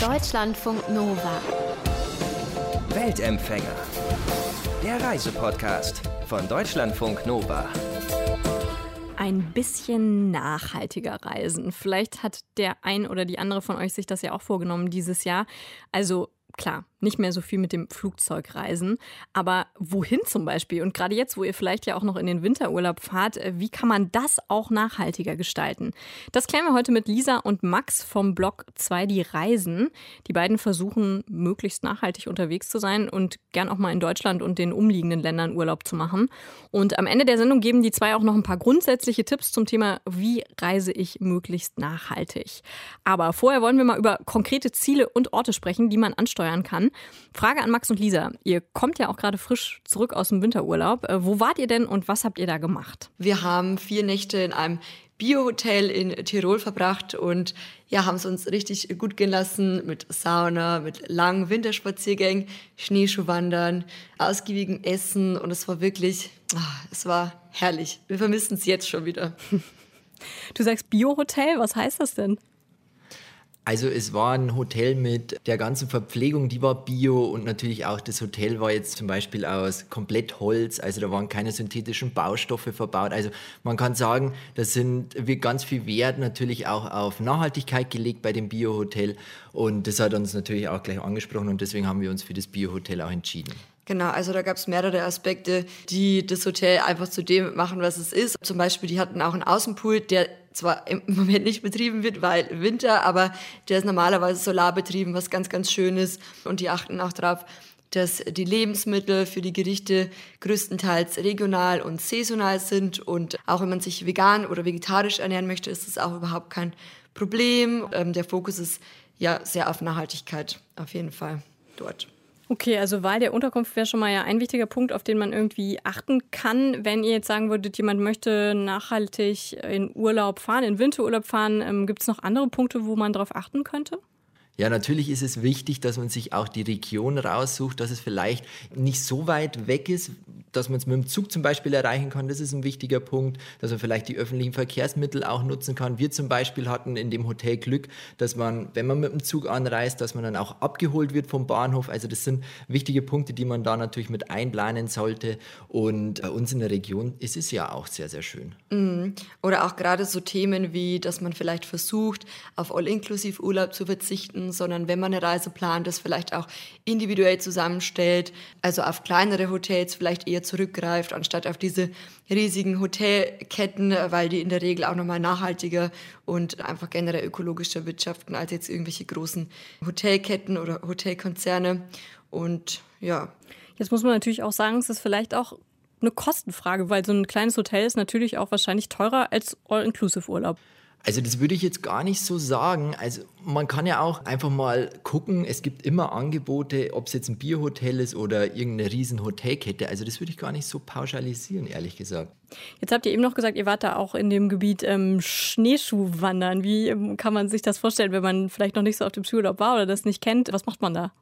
Deutschlandfunk Nova. Weltempfänger. Der Reisepodcast von Deutschlandfunk Nova. Ein bisschen nachhaltiger reisen. Vielleicht hat der ein oder die andere von euch sich das ja auch vorgenommen dieses Jahr. Also klar, nicht mehr so viel mit dem Flugzeug reisen. Aber wohin zum Beispiel? Und gerade jetzt, wo ihr vielleicht ja auch noch in den Winterurlaub fahrt, äh, wie kann man das auch nachhaltiger gestalten? Das klären wir heute mit Lisa und Max vom Blog 2 die Reisen. Die beiden versuchen, möglichst nachhaltig unterwegs zu sein und gern auch mal in Deutschland und den umliegenden Ländern Urlaub zu machen. Und am Ende der Sendung geben die zwei auch noch ein paar grundsätzliche Tipps zum Thema, wie reise ich möglichst nachhaltig. Aber vorher wollen wir mal über konkrete Ziele und Orte sprechen, die man ansteuern kann. Frage an Max und Lisa. Ihr kommt ja auch gerade frisch zurück aus dem Winterurlaub. Äh, wo wart ihr denn und was habt ihr da gemacht? Wir haben vier Nächte in einem Biohotel in Tirol verbracht und ja, haben es uns richtig gut gehen lassen mit Sauna, mit langen Winterspaziergängen, Schneeschuhwandern, ausgiebigem Essen und es war wirklich, ach, es war herrlich. Wir vermissen es jetzt schon wieder. Du sagst Biohotel, was heißt das denn? Also es war ein Hotel mit der ganzen Verpflegung, die war bio und natürlich auch das Hotel war jetzt zum Beispiel aus komplett Holz, also da waren keine synthetischen Baustoffe verbaut. Also man kann sagen, da sind, wird ganz viel Wert natürlich auch auf Nachhaltigkeit gelegt bei dem Bio-Hotel und das hat uns natürlich auch gleich angesprochen und deswegen haben wir uns für das Bio-Hotel auch entschieden. Genau, also da gab es mehrere Aspekte, die das Hotel einfach zu dem machen, was es ist. Zum Beispiel, die hatten auch einen Außenpool, der zwar im Moment nicht betrieben wird, weil Winter, aber der ist normalerweise solarbetrieben, was ganz, ganz schön ist. Und die achten auch darauf, dass die Lebensmittel für die Gerichte größtenteils regional und saisonal sind. Und auch wenn man sich vegan oder vegetarisch ernähren möchte, ist das auch überhaupt kein Problem. Ähm, der Fokus ist ja sehr auf Nachhaltigkeit auf jeden Fall dort. Okay, also Wahl der Unterkunft wäre schon mal ja ein wichtiger Punkt, auf den man irgendwie achten kann. Wenn ihr jetzt sagen würdet, jemand möchte nachhaltig in Urlaub fahren, in Winterurlaub fahren, ähm, gibt es noch andere Punkte, wo man darauf achten könnte? Ja, natürlich ist es wichtig, dass man sich auch die Region raussucht, dass es vielleicht nicht so weit weg ist, dass man es mit dem Zug zum Beispiel erreichen kann. Das ist ein wichtiger Punkt, dass man vielleicht die öffentlichen Verkehrsmittel auch nutzen kann. Wir zum Beispiel hatten in dem Hotel Glück, dass man, wenn man mit dem Zug anreist, dass man dann auch abgeholt wird vom Bahnhof. Also das sind wichtige Punkte, die man da natürlich mit einplanen sollte. Und bei uns in der Region ist es ja auch sehr, sehr schön. Mhm. Oder auch gerade so Themen wie, dass man vielleicht versucht, auf All-Inclusive-Urlaub zu verzichten sondern wenn man eine Reise plant, das vielleicht auch individuell zusammenstellt, also auf kleinere Hotels vielleicht eher zurückgreift, anstatt auf diese riesigen Hotelketten, weil die in der Regel auch nochmal nachhaltiger und einfach generell ökologischer wirtschaften als jetzt irgendwelche großen Hotelketten oder Hotelkonzerne. Und ja. Jetzt muss man natürlich auch sagen, es ist vielleicht auch eine Kostenfrage, weil so ein kleines Hotel ist natürlich auch wahrscheinlich teurer als All-Inclusive-Urlaub. Also das würde ich jetzt gar nicht so sagen. Also man kann ja auch einfach mal gucken, es gibt immer Angebote, ob es jetzt ein Bierhotel ist oder irgendeine riesen Hotelkette. Also das würde ich gar nicht so pauschalisieren, ehrlich gesagt. Jetzt habt ihr eben noch gesagt, ihr wart da auch in dem Gebiet ähm, Schneeschuhwandern. Wie ähm, kann man sich das vorstellen, wenn man vielleicht noch nicht so auf dem Skiurlaub war oder das nicht kennt? Was macht man da?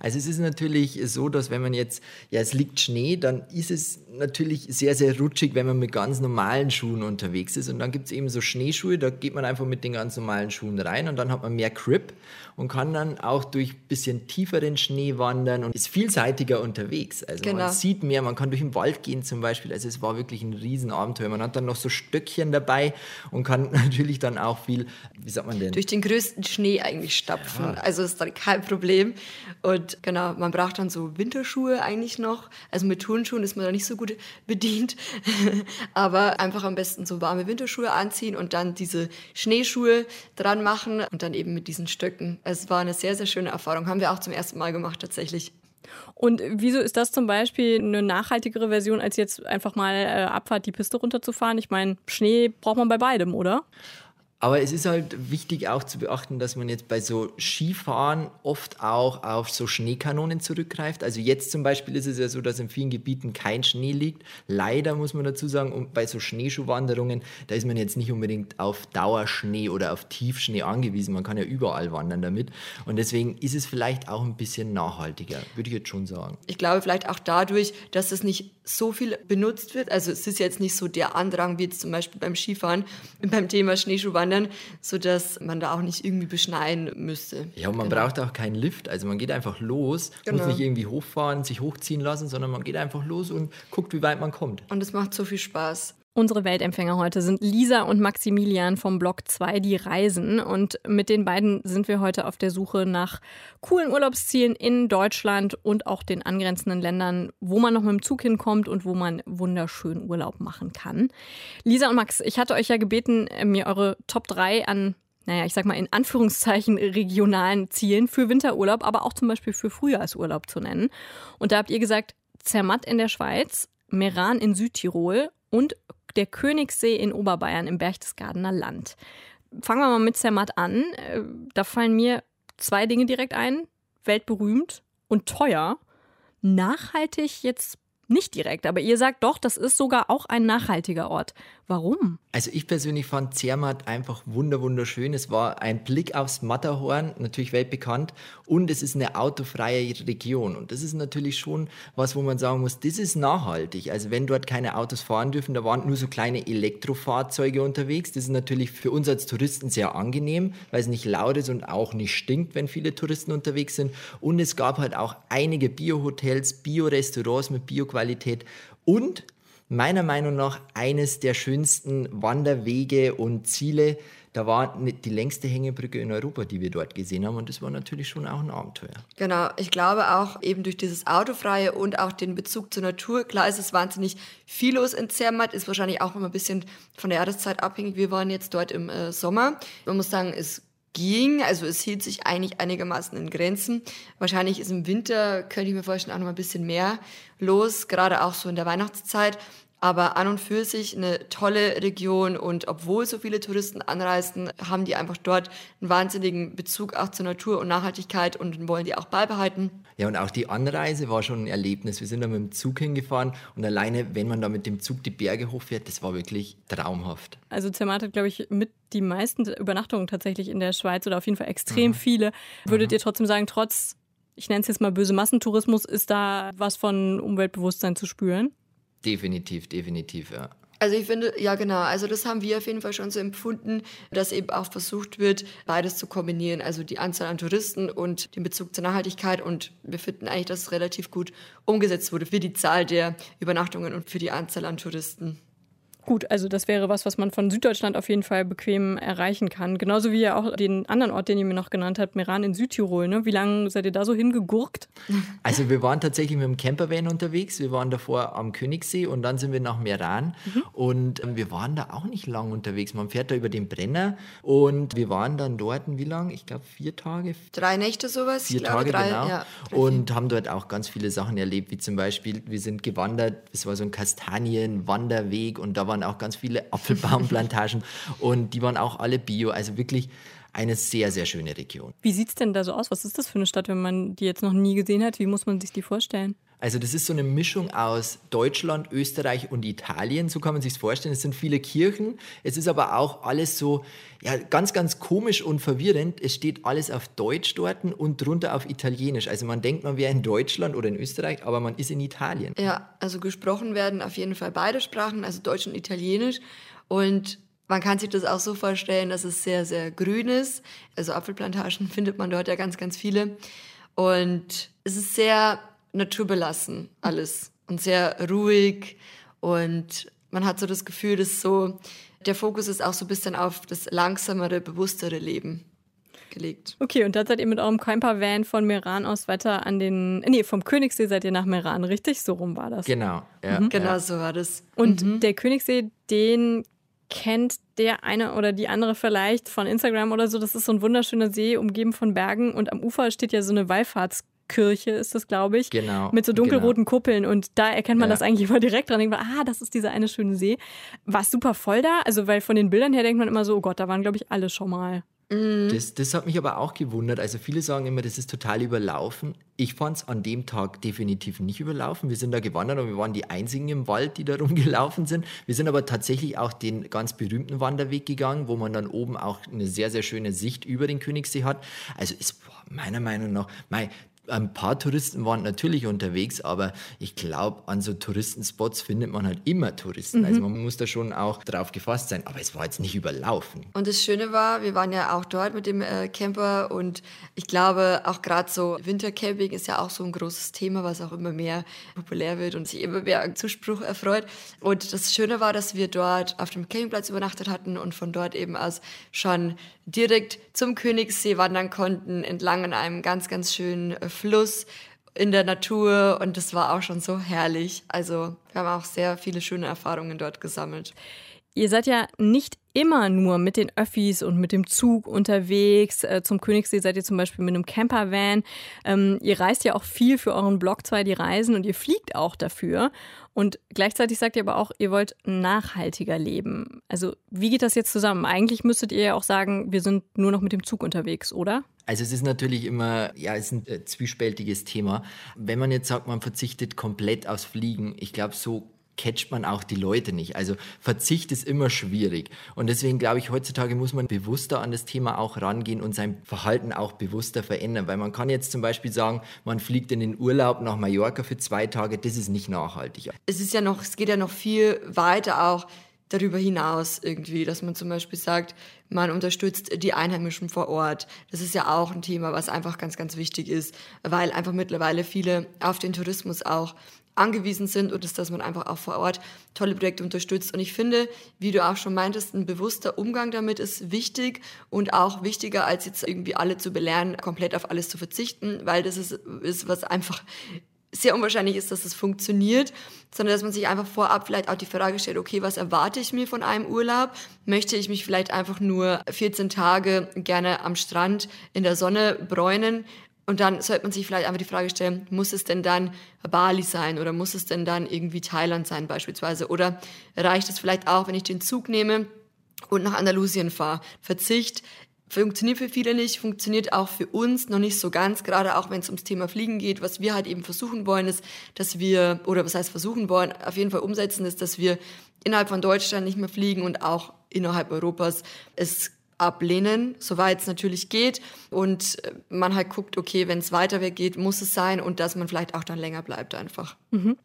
Also es ist natürlich so, dass wenn man jetzt, ja es liegt Schnee, dann ist es natürlich sehr, sehr rutschig, wenn man mit ganz normalen Schuhen unterwegs ist. Und dann gibt es eben so Schneeschuhe, da geht man einfach mit den ganz normalen Schuhen rein und dann hat man mehr Grip und kann dann auch durch ein bisschen tieferen Schnee wandern und ist vielseitiger unterwegs. Also genau. man sieht mehr, man kann durch den Wald gehen zum Beispiel. Also es war wirklich ein Riesenabenteuer. Man hat dann noch so Stöckchen dabei und kann natürlich dann auch viel, wie sagt man denn? Durch den größten Schnee eigentlich stapfen. Ja. Also ist dann kein Problem. Und genau, man braucht dann so Winterschuhe eigentlich noch. Also mit Turnschuhen ist man da nicht so gut bedient. Aber einfach am besten so warme Winterschuhe anziehen und dann diese Schneeschuhe dran machen und dann eben mit diesen Stöcken es war eine sehr, sehr schöne Erfahrung. Haben wir auch zum ersten Mal gemacht tatsächlich. Und wieso ist das zum Beispiel eine nachhaltigere Version, als jetzt einfach mal äh, Abfahrt die Piste runterzufahren? Ich meine, Schnee braucht man bei beidem, oder? Aber es ist halt wichtig auch zu beachten, dass man jetzt bei so Skifahren oft auch auf so Schneekanonen zurückgreift. Also jetzt zum Beispiel ist es ja so, dass in vielen Gebieten kein Schnee liegt. Leider muss man dazu sagen, und bei so Schneeschuhwanderungen, da ist man jetzt nicht unbedingt auf Dauerschnee oder auf Tiefschnee angewiesen. Man kann ja überall wandern damit. Und deswegen ist es vielleicht auch ein bisschen nachhaltiger, würde ich jetzt schon sagen. Ich glaube vielleicht auch dadurch, dass es nicht so viel benutzt wird. Also es ist jetzt nicht so der Andrang wie jetzt zum Beispiel beim Skifahren, beim Thema Schneeschuhwandern wandern, sodass man da auch nicht irgendwie beschneien müsste. Ja, und man Genau. braucht auch keinen Lift. Also man geht einfach los, Genau. muss nicht irgendwie hochfahren, sich hochziehen lassen, sondern man geht einfach los und guckt, wie weit man kommt. Und es macht so viel Spaß. Unsere Weltempfänger heute sind Lisa und Maximilian vom Blog 2, die reisen. Und mit den beiden sind wir heute auf der Suche nach coolen Urlaubszielen in Deutschland und auch den angrenzenden Ländern, wo man noch mit dem Zug hinkommt und wo man wunderschön Urlaub machen kann. Lisa und Max, ich hatte euch ja gebeten, mir eure Top 3 an naja, ich sag mal in Anführungszeichen regionalen Zielen für Winterurlaub, aber auch zum Beispiel für Frühjahrsurlaub zu nennen. Und da habt ihr gesagt, Zermatt in der Schweiz, Meran in Südtirol und der Königssee in Oberbayern im Berchtesgadener Land. Fangen wir mal mit Zermatt an. Äh, Da fallen mir zwei Dinge direkt ein. Weltberühmt und teuer. Nachhaltig jetzt nicht direkt, aber ihr sagt doch, das ist sogar auch ein nachhaltiger Ort. Warum? Also ich persönlich fand Zermatt einfach wunder wunderschön. Es war ein Blick aufs Matterhorn, natürlich weltbekannt, und es ist eine autofreie Region. Und das ist natürlich schon was, wo man sagen muss, das ist nachhaltig. Also wenn dort keine Autos fahren dürfen, da waren nur so kleine Elektrofahrzeuge unterwegs. Das ist natürlich für uns als Touristen sehr angenehm, weil es nicht laut ist und auch nicht stinkt, wenn viele Touristen unterwegs sind. Und es gab halt auch einige Bio-Hotels, Bio-Restaurants mit Bio-Qualität und meiner Meinung nach eines der schönsten Wanderwege und Ziele. Da war die längste Hängebrücke in Europa, die wir dort gesehen haben. Und das war natürlich schon auch ein Abenteuer. Genau, ich glaube auch eben durch dieses Autofreie und auch den Bezug zur Natur. Klar ist es wahnsinnig viel los in Zermatt, ist wahrscheinlich auch immer ein bisschen von der Jahreszeit abhängig. Wir waren jetzt dort im äh, Sommer. Man muss sagen, es ging, also es hielt sich eigentlich einigermaßen in Grenzen. Wahrscheinlich ist im Winter, könnte ich mir vorstellen, auch noch ein bisschen mehr los, gerade auch so in der Weihnachtszeit. Aber an und für sich eine tolle Region und obwohl so viele Touristen anreisen, haben die einfach dort einen wahnsinnigen Bezug auch zur Natur und Nachhaltigkeit und wollen die auch beibehalten. Ja, und auch die Anreise war schon ein Erlebnis. Wir sind da mit dem Zug hingefahren und alleine, wenn man da mit dem Zug die Berge hochfährt, das war wirklich traumhaft. Also Zermatt hat, glaube ich, mit die meisten Übernachtungen tatsächlich in der Schweiz oder auf jeden Fall extrem viele. Würdet ihr trotzdem sagen, trotz, ich nenne es jetzt mal böse Massentourismus, ist da was von Umweltbewusstsein zu spüren? Definitiv, definitiv, ja. Also ich finde, ja genau, also das haben wir auf jeden Fall schon so empfunden, dass eben auch versucht wird, beides zu kombinieren, also die Anzahl an Touristen und den Bezug zur Nachhaltigkeit und wir finden eigentlich, dass es relativ gut umgesetzt wurde für die Zahl der Übernachtungen und für die Anzahl an Touristen. Gut, also das wäre was, was man von Süddeutschland auf jeden Fall bequem erreichen kann. Genauso wie ja auch den anderen Ort, den ihr mir noch genannt habt, Meran in Südtirol. Ne? Wie lange seid ihr da so hingegurkt? Also wir waren tatsächlich mit dem Campervan unterwegs. Wir waren davor am Königssee und dann sind wir nach Meran. Und ähm, wir waren da auch nicht lang unterwegs. Man fährt da über den Brenner und wir waren dann dort, wie lang? Ich glaube vier Tage, Drei Nächte sowas? vier ich glaube, Tage drei, genau. Ja, drei, und haben dort auch ganz viele Sachen erlebt, wie zum Beispiel, wir sind gewandert, es war so ein Kastanienwanderweg und da waren auch ganz viele Apfelbaumplantagen und die waren auch alle bio. Also wirklich eine sehr, sehr schöne Region. Wie sieht's denn da so aus? Was ist das für eine Stadt, wenn man die jetzt noch nie gesehen hat? Wie muss man sich die vorstellen? Also das ist so eine Mischung aus Deutschland, Österreich und Italien, so kann man sich vorstellen. Es sind viele Kirchen, es ist aber auch alles so ja, ganz, ganz komisch und verwirrend. Es steht alles auf Deutsch dort und drunter auf Italienisch. Also man denkt, man wäre in Deutschland oder in Österreich, aber man ist in Italien. Ja, also gesprochen werden auf jeden Fall beide Sprachen, also Deutsch und Italienisch. Und man kann sich das auch so vorstellen, dass es sehr, sehr grün ist. Also Apfelplantagen findet man dort ja ganz, ganz viele. Und es ist sehr naturbelassen alles und sehr ruhig. Und man hat so das Gefühl, dass so der Fokus ist auch so ein bisschen auf das langsamere, bewusstere Leben gelegt. Okay, und dann seid ihr mit eurem Camper-Van von Meran aus weiter an den, nee, vom Königssee seid ihr nach Meran, richtig? So rum war das. Genau. Ja, Genau ja. so war das. Und der Königssee, den kennt der eine oder die andere vielleicht von Instagram oder so. Das ist so ein wunderschöner See, umgeben von Bergen und am Ufer steht ja so eine Wallfahrtskirche, ist das, glaube ich. Genau, Mit so dunkelroten Kuppeln und da erkennt man Ja. das eigentlich immer direkt dran. Denkt man, ah, das ist dieser eine schöne See. War super voll da? Also, weil von den Bildern her denkt man immer so, oh Gott, da waren, glaube ich, alle schon mal. Das, das hat mich aber auch gewundert. Also viele sagen immer, das ist total überlaufen. Ich fand es an dem Tag definitiv nicht überlaufen. Wir sind da gewandert und wir waren die einzigen im Wald, die da rumgelaufen sind. Wir sind aber tatsächlich auch den ganz berühmten Wanderweg gegangen, wo man dann oben auch eine sehr, sehr schöne Sicht über den Königssee hat. Also war meiner Meinung nach, mei, Ein paar Touristen waren natürlich unterwegs, aber ich glaube, an so Touristenspots findet man halt immer Touristen. Mhm. Also man muss da schon auch drauf gefasst sein. Aber es war jetzt nicht überlaufen. Und das Schöne war, wir waren ja auch dort mit dem äh, Camper und ich glaube, auch gerade so Wintercamping ist ja auch so ein großes Thema, was auch immer mehr populär wird und sich immer mehr an Zuspruch erfreut. Und das Schöne war, dass wir dort auf dem Campingplatz übernachtet hatten und von dort eben aus schon direkt zum Königssee wandern konnten, entlang an einem ganz, ganz schönen äh, Fluss in der Natur und das war auch schon so herrlich. Also wir haben auch sehr viele schöne Erfahrungen dort gesammelt. Ihr seid ja nicht immer nur mit den Öffis und mit dem Zug unterwegs. Äh, zum Königssee seid ihr zum Beispiel mit einem Campervan. Ähm, ihr reist ja auch viel für euren Blog zwei die Reisen und ihr fliegt auch dafür. Und gleichzeitig sagt ihr aber auch, ihr wollt nachhaltiger leben. Also wie geht das jetzt zusammen? Eigentlich müsstet ihr ja auch sagen, wir sind nur noch mit dem Zug unterwegs, oder? Also es ist natürlich immer, ja, es ist ein äh, zwiespältiges Thema. Wenn man jetzt sagt, man verzichtet komplett aufs Fliegen, ich glaube, so catcht man auch die Leute nicht. Also Verzicht ist immer schwierig. Und deswegen glaube ich, heutzutage muss man bewusster an das Thema auch rangehen und sein Verhalten auch bewusster verändern. Weil man kann jetzt zum Beispiel sagen, man fliegt in den Urlaub nach Mallorca für zwei Tage, das ist nicht nachhaltig. Es ist ja noch, es geht ja noch viel weiter auch darüber hinaus irgendwie, dass man zum Beispiel sagt, man unterstützt die Einheimischen vor Ort. Das ist ja auch ein Thema, was einfach ganz, ganz wichtig ist, weil einfach mittlerweile viele auf den Tourismus auch angewiesen sind und ist, dass man einfach auch vor Ort tolle Projekte unterstützt. Und ich finde, wie du auch schon meintest, ein bewusster Umgang damit ist wichtig und auch wichtiger, als jetzt irgendwie alle zu belehren, komplett auf alles zu verzichten, weil das ist, ist was einfach sehr unwahrscheinlich ist, dass das funktioniert, sondern dass man sich einfach vorab vielleicht auch die Frage stellt, okay, was erwarte ich mir von einem Urlaub? Möchte ich mich vielleicht einfach nur 14 Tage gerne am Strand in der Sonne bräunen und dann sollte man sich vielleicht einfach die Frage stellen, muss es denn dann Bali sein oder muss es denn dann irgendwie Thailand sein beispielsweise? Oder reicht es vielleicht auch, wenn ich den Zug nehme und nach Andalusien fahre? Verzicht funktioniert für viele nicht, funktioniert auch für uns noch nicht so ganz, gerade auch wenn es ums Thema Fliegen geht. Was wir halt eben versuchen wollen, ist, dass wir, oder was heißt versuchen wollen, auf jeden Fall umsetzen, ist, dass wir innerhalb von Deutschland nicht mehr fliegen und auch innerhalb Europas es ablehnen, soweit es natürlich geht. Und man halt guckt, okay, wenn es weiter weg geht, muss es sein und dass man vielleicht auch dann länger bleibt einfach. Mhm.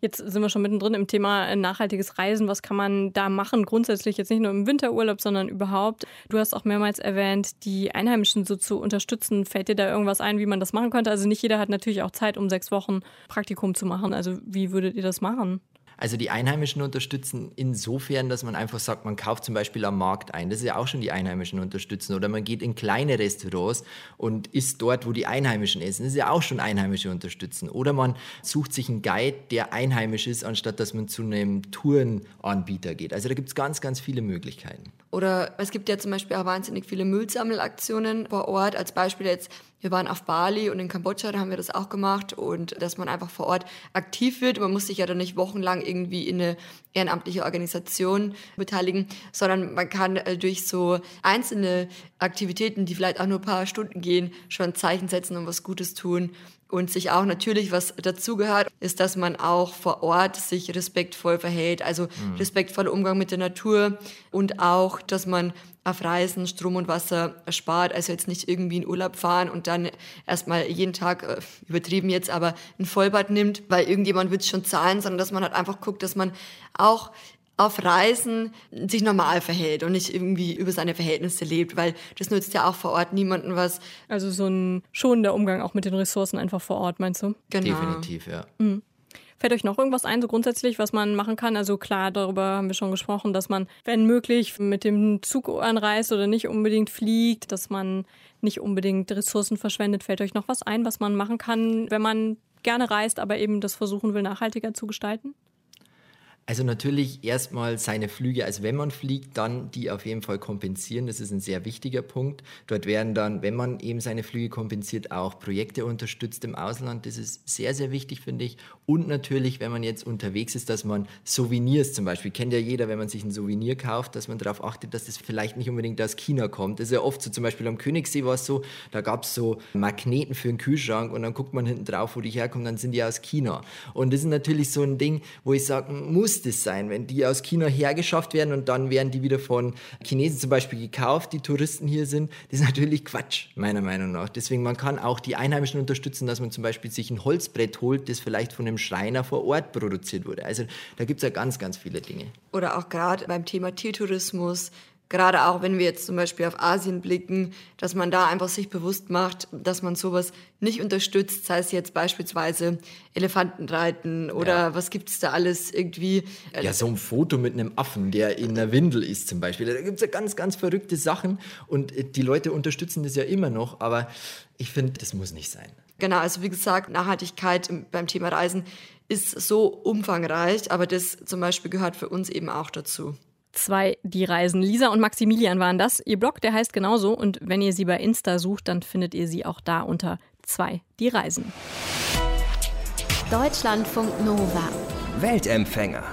Jetzt sind wir schon mittendrin im Thema äh, nachhaltiges Reisen. Was kann man da machen? Grundsätzlich jetzt nicht nur im Winterurlaub, sondern überhaupt. Du hast auch mehrmals erwähnt, die Einheimischen so zu unterstützen. Fällt dir da irgendwas ein, wie man das machen könnte? Also nicht jeder hat natürlich auch Zeit, um sechs Wochen Praktikum zu machen. Also wie würdet ihr das machen? Also die Einheimischen unterstützen insofern, dass man einfach sagt, man kauft zum Beispiel am Markt ein. Das ist ja auch schon die Einheimischen unterstützen. Oder man geht in kleine Restaurants und isst dort, wo die Einheimischen essen. Das ist ja auch schon Einheimische unterstützen. Oder man sucht sich einen Guide, der einheimisch ist, anstatt dass man zu einem Tourenanbieter geht. Also da gibt es ganz, ganz viele Möglichkeiten. Oder es gibt ja zum Beispiel auch wahnsinnig viele Müllsammelaktionen vor Ort. Als Beispiel jetzt wir waren auf Bali und in Kambodscha, da haben wir das auch gemacht und dass man einfach vor Ort aktiv wird. Man muss sich ja dann nicht wochenlang irgendwie in eine ehrenamtliche Organisation beteiligen, sondern man kann äh, durch so einzelne Aktivitäten, die vielleicht auch nur ein paar Stunden gehen, schon Zeichen setzen und was Gutes tun. Und sich auch natürlich, was dazugehört, ist, dass man auch vor Ort sich respektvoll verhält. Also mhm. respektvoller Umgang mit der Natur und auch, dass man auf Reisen Strom und Wasser spart. Also jetzt nicht irgendwie in Urlaub fahren und dann erstmal jeden Tag, äh, übertrieben jetzt, aber ein Vollbad nimmt, weil irgendjemand wird es schon zahlen, sondern dass man halt einfach guckt, dass man auch auf Reisen sich normal verhält und nicht irgendwie über seine Verhältnisse lebt, weil das nützt ja auch vor Ort niemandem was. Also so ein schonender Umgang auch mit den Ressourcen einfach vor Ort, meinst du? Genau. Definitiv, ja. Mhm. Fällt euch noch irgendwas ein, so grundsätzlich, was man machen kann? Also klar, darüber haben wir schon gesprochen, dass man, wenn möglich, mit dem Zug anreist oder nicht unbedingt fliegt, dass man nicht unbedingt Ressourcen verschwendet. Fällt euch noch was ein, was man machen kann, wenn man gerne reist, aber eben das versuchen will, nachhaltiger zu gestalten? Also natürlich erstmal seine Flüge, also wenn man fliegt, dann die auf jeden Fall kompensieren. Das ist ein sehr wichtiger Punkt. Dort werden dann, wenn man eben seine Flüge kompensiert, auch Projekte unterstützt im Ausland. Das ist sehr, sehr wichtig, finde ich. Und natürlich, wenn man jetzt unterwegs ist, dass man Souvenirs zum Beispiel, kennt ja jeder, wenn man sich ein Souvenir kauft, dass man darauf achtet, dass das vielleicht nicht unbedingt aus China kommt. Das ist ja oft so, zum Beispiel am Königssee war es so, da gab es so Magneten für den Kühlschrank und dann guckt man hinten drauf, wo die herkommen, dann sind die aus China. Und das ist natürlich so ein Ding, wo ich sage, muss Touristis sein. Wenn die aus China hergeschafft werden und dann werden die wieder von Chinesen zum Beispiel gekauft, die Touristen hier sind, das ist natürlich Quatsch, meiner Meinung nach. Deswegen, man kann auch die Einheimischen unterstützen, dass man zum Beispiel sich ein Holzbrett holt, das vielleicht von einem Schreiner vor Ort produziert wurde. Also da gibt es ja ganz, ganz viele Dinge. Oder auch gerade beim Thema Tiertourismus, gerade auch wenn wir jetzt zum Beispiel auf Asien blicken, dass man da einfach sich bewusst macht, dass man sowas nicht unterstützt, sei es jetzt beispielsweise Elefantenreiten oder ja. was gibt es da alles irgendwie. Ja, so ein Foto mit einem Affen, der in einer Windel ist zum Beispiel. Da gibt es ja ganz, ganz verrückte Sachen und äh, die Leute unterstützen das ja immer noch, aber ich finde, das muss nicht sein. Genau, also wie gesagt, Nachhaltigkeit beim Thema Reisen ist so umfangreich, aber das zum Beispiel gehört für uns eben auch dazu zwei, die reisen. Lisa und Maximilian waren das. Ihr Blog, der heißt genauso. Und wenn ihr sie bei Insta sucht, dann findet ihr sie auch da unter zwei, die reisen. Deutschlandfunk Nova. Weltempfänger.